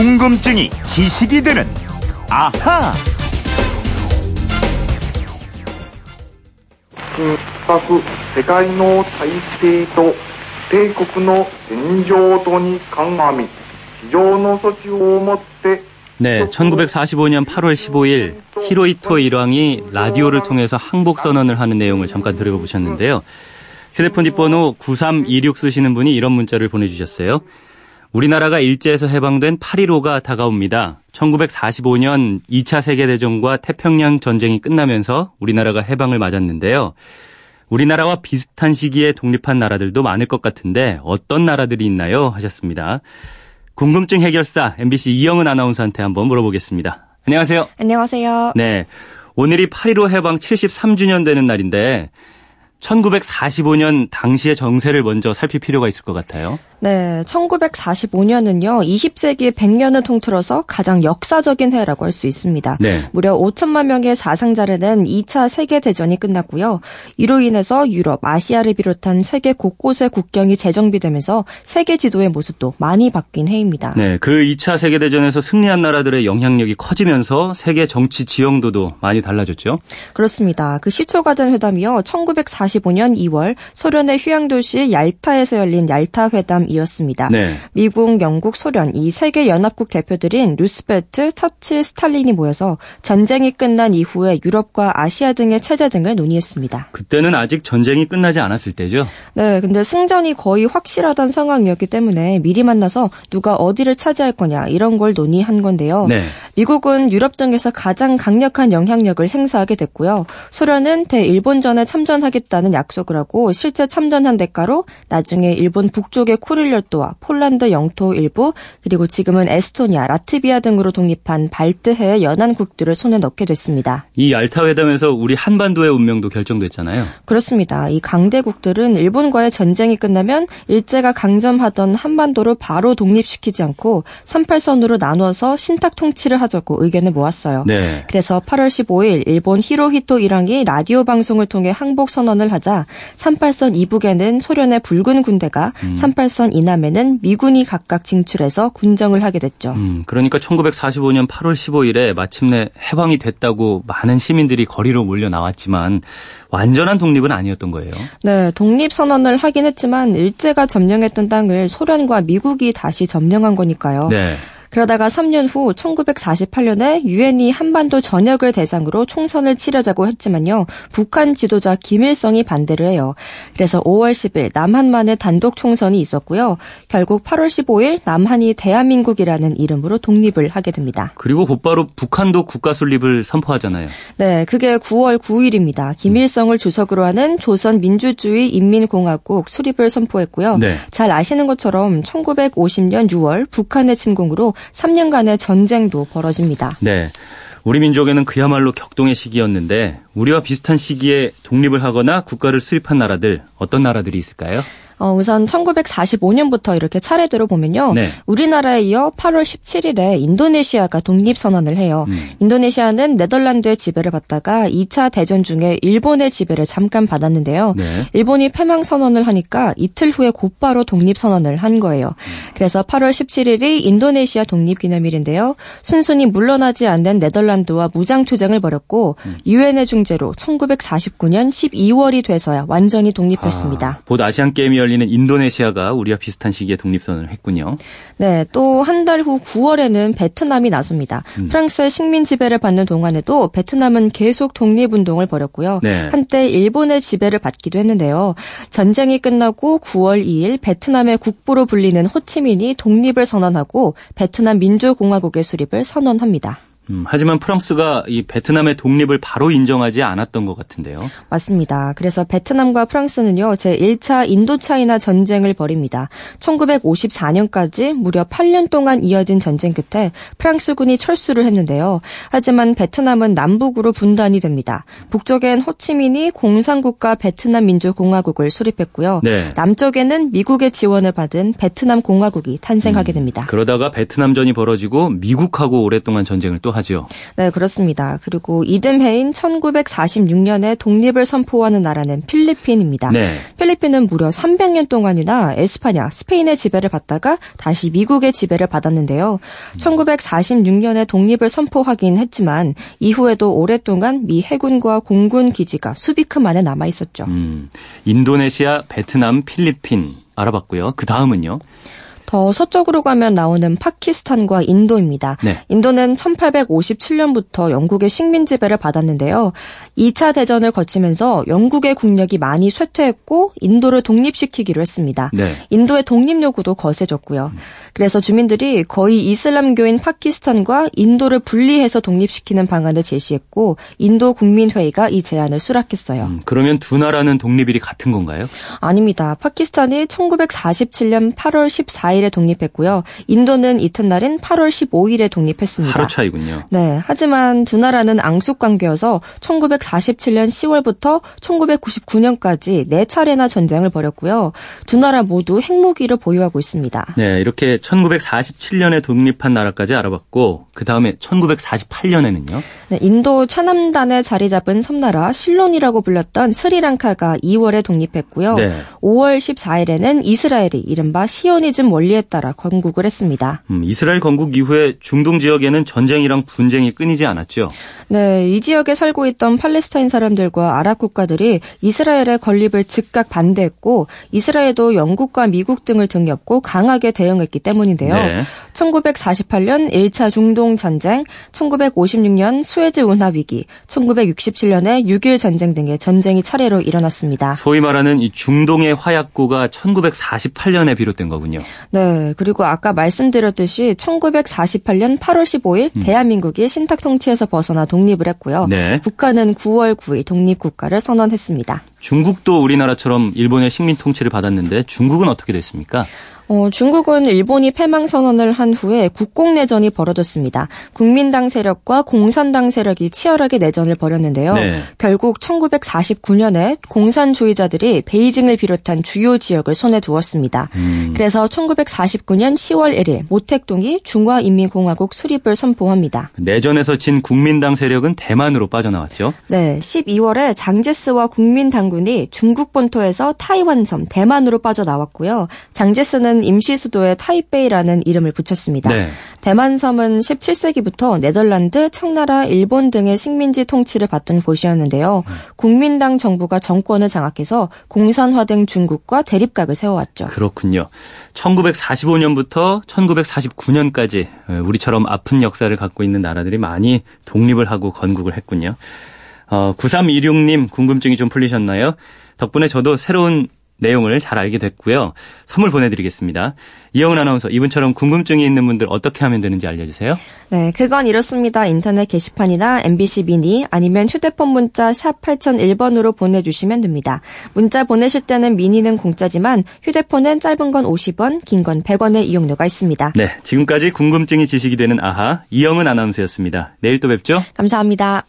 궁금증이 지식이 되는 아하. 緊迫世界の体制と帝国の現状とに鑑み非常の措置をもって 네, 1945년 8월 15일 히로이토 일왕이 라디오를 통해서 항복 선언을 하는 내용을 잠깐 들어보셨는데요. 휴대폰 뒷번호 9326 쓰시는 분이 이런 문자를 보내주셨어요. 우리나라가 일제에서 해방된 8.15가 다가옵니다. 1945년 2차 세계대전과 태평양 전쟁이 끝나면서 우리나라가 해방을 맞았는데요. 우리나라와 비슷한 시기에 독립한 나라들도 많을 것 같은데 어떤 나라들이 있나요? 하셨습니다. 궁금증 해결사 MBC 이영은 아나운서한테 한번 물어보겠습니다. 안녕하세요. 안녕하세요. 네. 오늘이 8.15 해방 73주년 되는 날인데 1945년 당시의 정세를 먼저 살필 필요가 있을 것 같아요. 네, 1945년은요, 20세기 100년을 통틀어서 가장 역사적인 해라고 할 수 있습니다. 네. 무려 5천만 명의 사상자를 낸 2차 세계대전이 끝났고요. 이로 인해서 유럽, 아시아를 비롯한 세계 곳곳의 국경이 재정비되면서 세계 지도의 모습도 많이 바뀐 해입니다. 네, 그 2차 세계대전에서 승리한 나라들의 영향력이 커지면서 세계 정치 지형도도 많이 달라졌죠. 그렇습니다. 그 시초가 된 회담이요, 1945년 2월 소련의 휴양도시 얄타에서 열린 얄타 회담이었습니다. 네. 미국, 영국, 소련 이 세계 연합국 대표들인 루스벨트, 처칠, 스탈린이 모여서 전쟁이 끝난 이후에 유럽과 아시아 등의 체제 등을 논의했습니다. 그때는 아직 전쟁이 끝나지 않았을 때죠. 네, 근데 승전이 거의 확실하던 상황이었기 때문에 미리 만나서 누가 어디를 차지할 거냐 이런 걸 논의한 건데요. 네. 미국은 유럽 등에서 가장 강력한 영향력을 행사하게 됐고요. 소련은 대일본전에 참전하겠다는 약속을 하고 실제 참전한 대가로 나중에 일본 북쪽의 쿠릴열도와 폴란드 영토 일부 그리고 지금은 에스토니아, 라트비아 등으로 독립한 발트해의 연안국들을 손에 넣게 됐습니다. 이 얄타 회담에서 우리 한반도의 운명도 결정됐잖아요. 그렇습니다. 이 강대국들은 일본과의 전쟁이 끝나면 일제가 강점하던 한반도를 바로 독립시키지 않고 38선으로 나눠서 신탁 통치를 하자고 의견을 모았어요. 네. 그래서 8월 15일 일본 히로히토 일왕이 라디오 방송을 통해 항복 선언을 하자 38선 이북에는 소련의 붉은 군대가 음. 38선 이남에는 미군이 각각 진출해서 군정을 하게 됐죠. 음, 그러니까 1945년 8월 15일에 마침내 해방이 됐다고 많은 시민들이 거리로 몰려 나왔지만 완전한 독립은 아니었던 거예요. 네, 독립 선언을 하긴 했지만 일제가 점령했던 땅을 소련과 미국이 다시 점령한 거니까요. 네. 그러다가 3년 후 1948년에 유엔이 한반도 전역을 대상으로 총선을 치르자고 했지만요. 북한 지도자 김일성이 반대를 해요. 그래서 5월 10일 남한만의 단독 총선이 있었고요. 결국 8월 15일 남한이 대한민국이라는 이름으로 독립을 하게 됩니다. 그리고 곧바로 북한도 국가 설립을 선포하잖아요. 네, 그게 9월 9일입니다. 김일성을 주석으로 하는 조선민주주의 인민공화국 수립을 선포했고요. 네. 잘 아시는 것처럼 1950년 6월 북한의 침공으로 3년간의 전쟁도 벌어집니다. 네. 우리 민족에는 그야말로 격동의 시기였는데 우리와 비슷한 시기에 독립을 하거나 국가를 수립한 나라들 어떤 나라들이 있을까요? 어, 우선 1945년부터 이렇게 차례대로 보면요. 네. 우리나라에 이어 8월 17일에 인도네시아가 독립선언을 해요. 음. 인도네시아는 네덜란드의 지배를 받다가 2차 대전 중에 일본의 지배를 잠깐 받았는데요. 네. 일본이 패망선언을 하니까 이틀 후에 곧바로 독립선언을 한 거예요. 그래서 8월 17일이 인도네시아 독립기념일인데요. 순순히 물러나지 않는 네덜란드와 무장투쟁을 벌였고 유엔의 중재로 1949년 12월이 돼서야 완전히 독립했습니다. 아, 곧 아시안 게임이 열리는 인도네시아가 우리와 비슷한 시기에 독립선언을 했군요. 네, 또 한 달 후 9월에는 베트남이 나섭니다. 음. 프랑스의 식민 지배를 받는 동안에도 베트남은 계속 독립운동을 벌였고요. 네. 한때 일본의 지배를 받기도 했는데요. 전쟁이 끝나고 9월 2일 베트남의 국부로 불리는 호치민이 독립을 선언하고 베트남 민주공화국의 수립을 선언합니다. 음, 하지만 프랑스가 이 베트남의 독립을 바로 인정하지 않았던 것 같은데요. 맞습니다. 그래서 베트남과 프랑스는요, 제1차 인도차이나 전쟁을 벌입니다. 1954년까지 무려 8년 동안 이어진 전쟁 끝에 프랑스군이 철수를 했는데요. 하지만 베트남은 남북으로 분단이 됩니다. 북쪽엔 호치민이 공산국가 베트남 민주공화국을 수립했고요. 네. 남쪽에는 미국의 지원을 받은 베트남 공화국이 탄생하게 됩니다. 그러다가 베트남전이 벌어지고 미국하고 오랫동안 전쟁을 또 하 죠. 네, 그렇습니다. 그리고 이듬해인 1946년에 독립을 선포하는 나라는 필리핀입니다. 네. 필리핀은 무려 300년 동안이나 에스파냐, 스페인의 지배를 받다가 다시 미국의 지배를 받았는데요. 1946년에 독립을 선포하긴 했지만 이후에도 오랫동안 미 해군과 공군 기지가 수비큼 안에 남아 있었죠. 음, 인도네시아, 베트남, 필리핀 알아봤고요. 그 다음은요. 더 서쪽으로 가면 나오는 파키스탄과 인도입니다. 네. 인도는 1857년부터 영국의 식민 지배를 받았는데요. 2차 대전을 거치면서 영국의 국력이 많이 쇠퇴했고 인도를 독립시키기로 했습니다. 네. 인도의 독립 요구도 거세졌고요. 그래서 주민들이 거의 이슬람교인 파키스탄과 인도를 분리해서 독립시키는 방안을 제시했고 인도 국민회의가 이 제안을 수락했어요. 음, 그러면 두 나라는 독립일이 같은 건가요? 아닙니다. 파키스탄이 1947년 8월 14일 에 독립했고요. 인도는 이튿날인 8월 15일에 독립했습니다. 하루 차이군요. 네. 하지만 두 나라는 앙숙 관계여서 1947년 10월부터 1999년까지 네 차례나 전쟁을 벌였고요. 두 나라 모두 핵무기를 보유하고 있습니다. 네, 이렇게 1947년에 독립한 나라까지 알아봤고 그 다음에 1948년에는요. 네, 인도 최남단에 자리 잡은 섬나라 실론이라고 불렸던 스리랑카가 2월에 독립했고요. 네. 5월 14일에는 이스라엘이 이른바 시오니즘 원리 에 따라 건국을 했습니다. 음, 이스라엘 건국 이후에 중동 지역에는 전쟁이랑 분쟁이 끊이지 않았죠. 네, 이 지역에 살고 있던 팔레스타인 사람들과 아랍 국가들이 이스라엘의 건립을 즉각 반대했고 이스라엘도 영국과 미국 등을 등렵고 강하게 대응했기 때문인데요. 네. 1948년 1차 중동 전쟁, 1956년 수에즈 운하 위기, 1967년에 6.1 전쟁 등의 전쟁이 차례로 일어났습니다. 소위 말하는 이 중동의 화약고가 1948년에 비롯된 거군요. 네, 그리고 아까 말씀드렸듯이 1948년 8월 15일 대한민국이 신탁 통치에서 벗어나 독립을 했고요. 네. 북한은 9월 9일 독립 국가를 선언했습니다. 중국도 우리나라처럼 일본의 식민 통치를 받았는데 중국은 어떻게 됐습니까? 어, 중국은 일본이 패망 선언을 한 후에 국공내전이 벌어졌습니다. 국민당 세력과 공산당 세력이 치열하게 내전을 벌였는데요. 네. 결국 1949년에 공산주의자들이 베이징을 비롯한 주요 지역을 손에 두었습니다. 음. 그래서 1949년 10월 1일 모택동이 중화인민공화국 수립을 선포합니다. 내전에서 진 국민당 세력은 대만으로 빠져나왔죠. 네, 12월에 장제스와 국민당군이 중국 본토에서 타이완섬 대만으로 빠져나왔고요. 장제스는 임시 수도에 타이베이라는 이름을 붙였습니다. 네. 대만 섬은 17세기부터 네덜란드, 청나라, 일본 등의 식민지 통치를 받던 곳이었는데요. 국민당 정부가 정권을 장악해서 공산화 된 중국과 대립각을 세워왔죠. 그렇군요. 1945년부터 1949년까지 우리처럼 아픈 역사를 갖고 있는 나라들이 많이 독립을 하고 건국을 했군요. 어, 9326님 궁금증이 좀 풀리셨나요? 덕분에 저도 새로운 내용을 잘 알게 됐고요. 선물 보내드리겠습니다. 이영은 아나운서 이분처럼 궁금증이 있는 분들 어떻게 하면 되는지 알려주세요. 네, 그건 이렇습니다. 인터넷 게시판이나 MBC 미니 아니면 휴대폰 문자 샵 8001번으로 보내주시면 됩니다. 문자 보내실 때는 미니는 공짜지만 휴대폰은 짧은 건 50원, 긴 건 100원의 이용료가 있습니다. 네, 지금까지 궁금증이 지식이 되는 아하 이영은 아나운서였습니다. 내일 또 뵙죠. 감사합니다.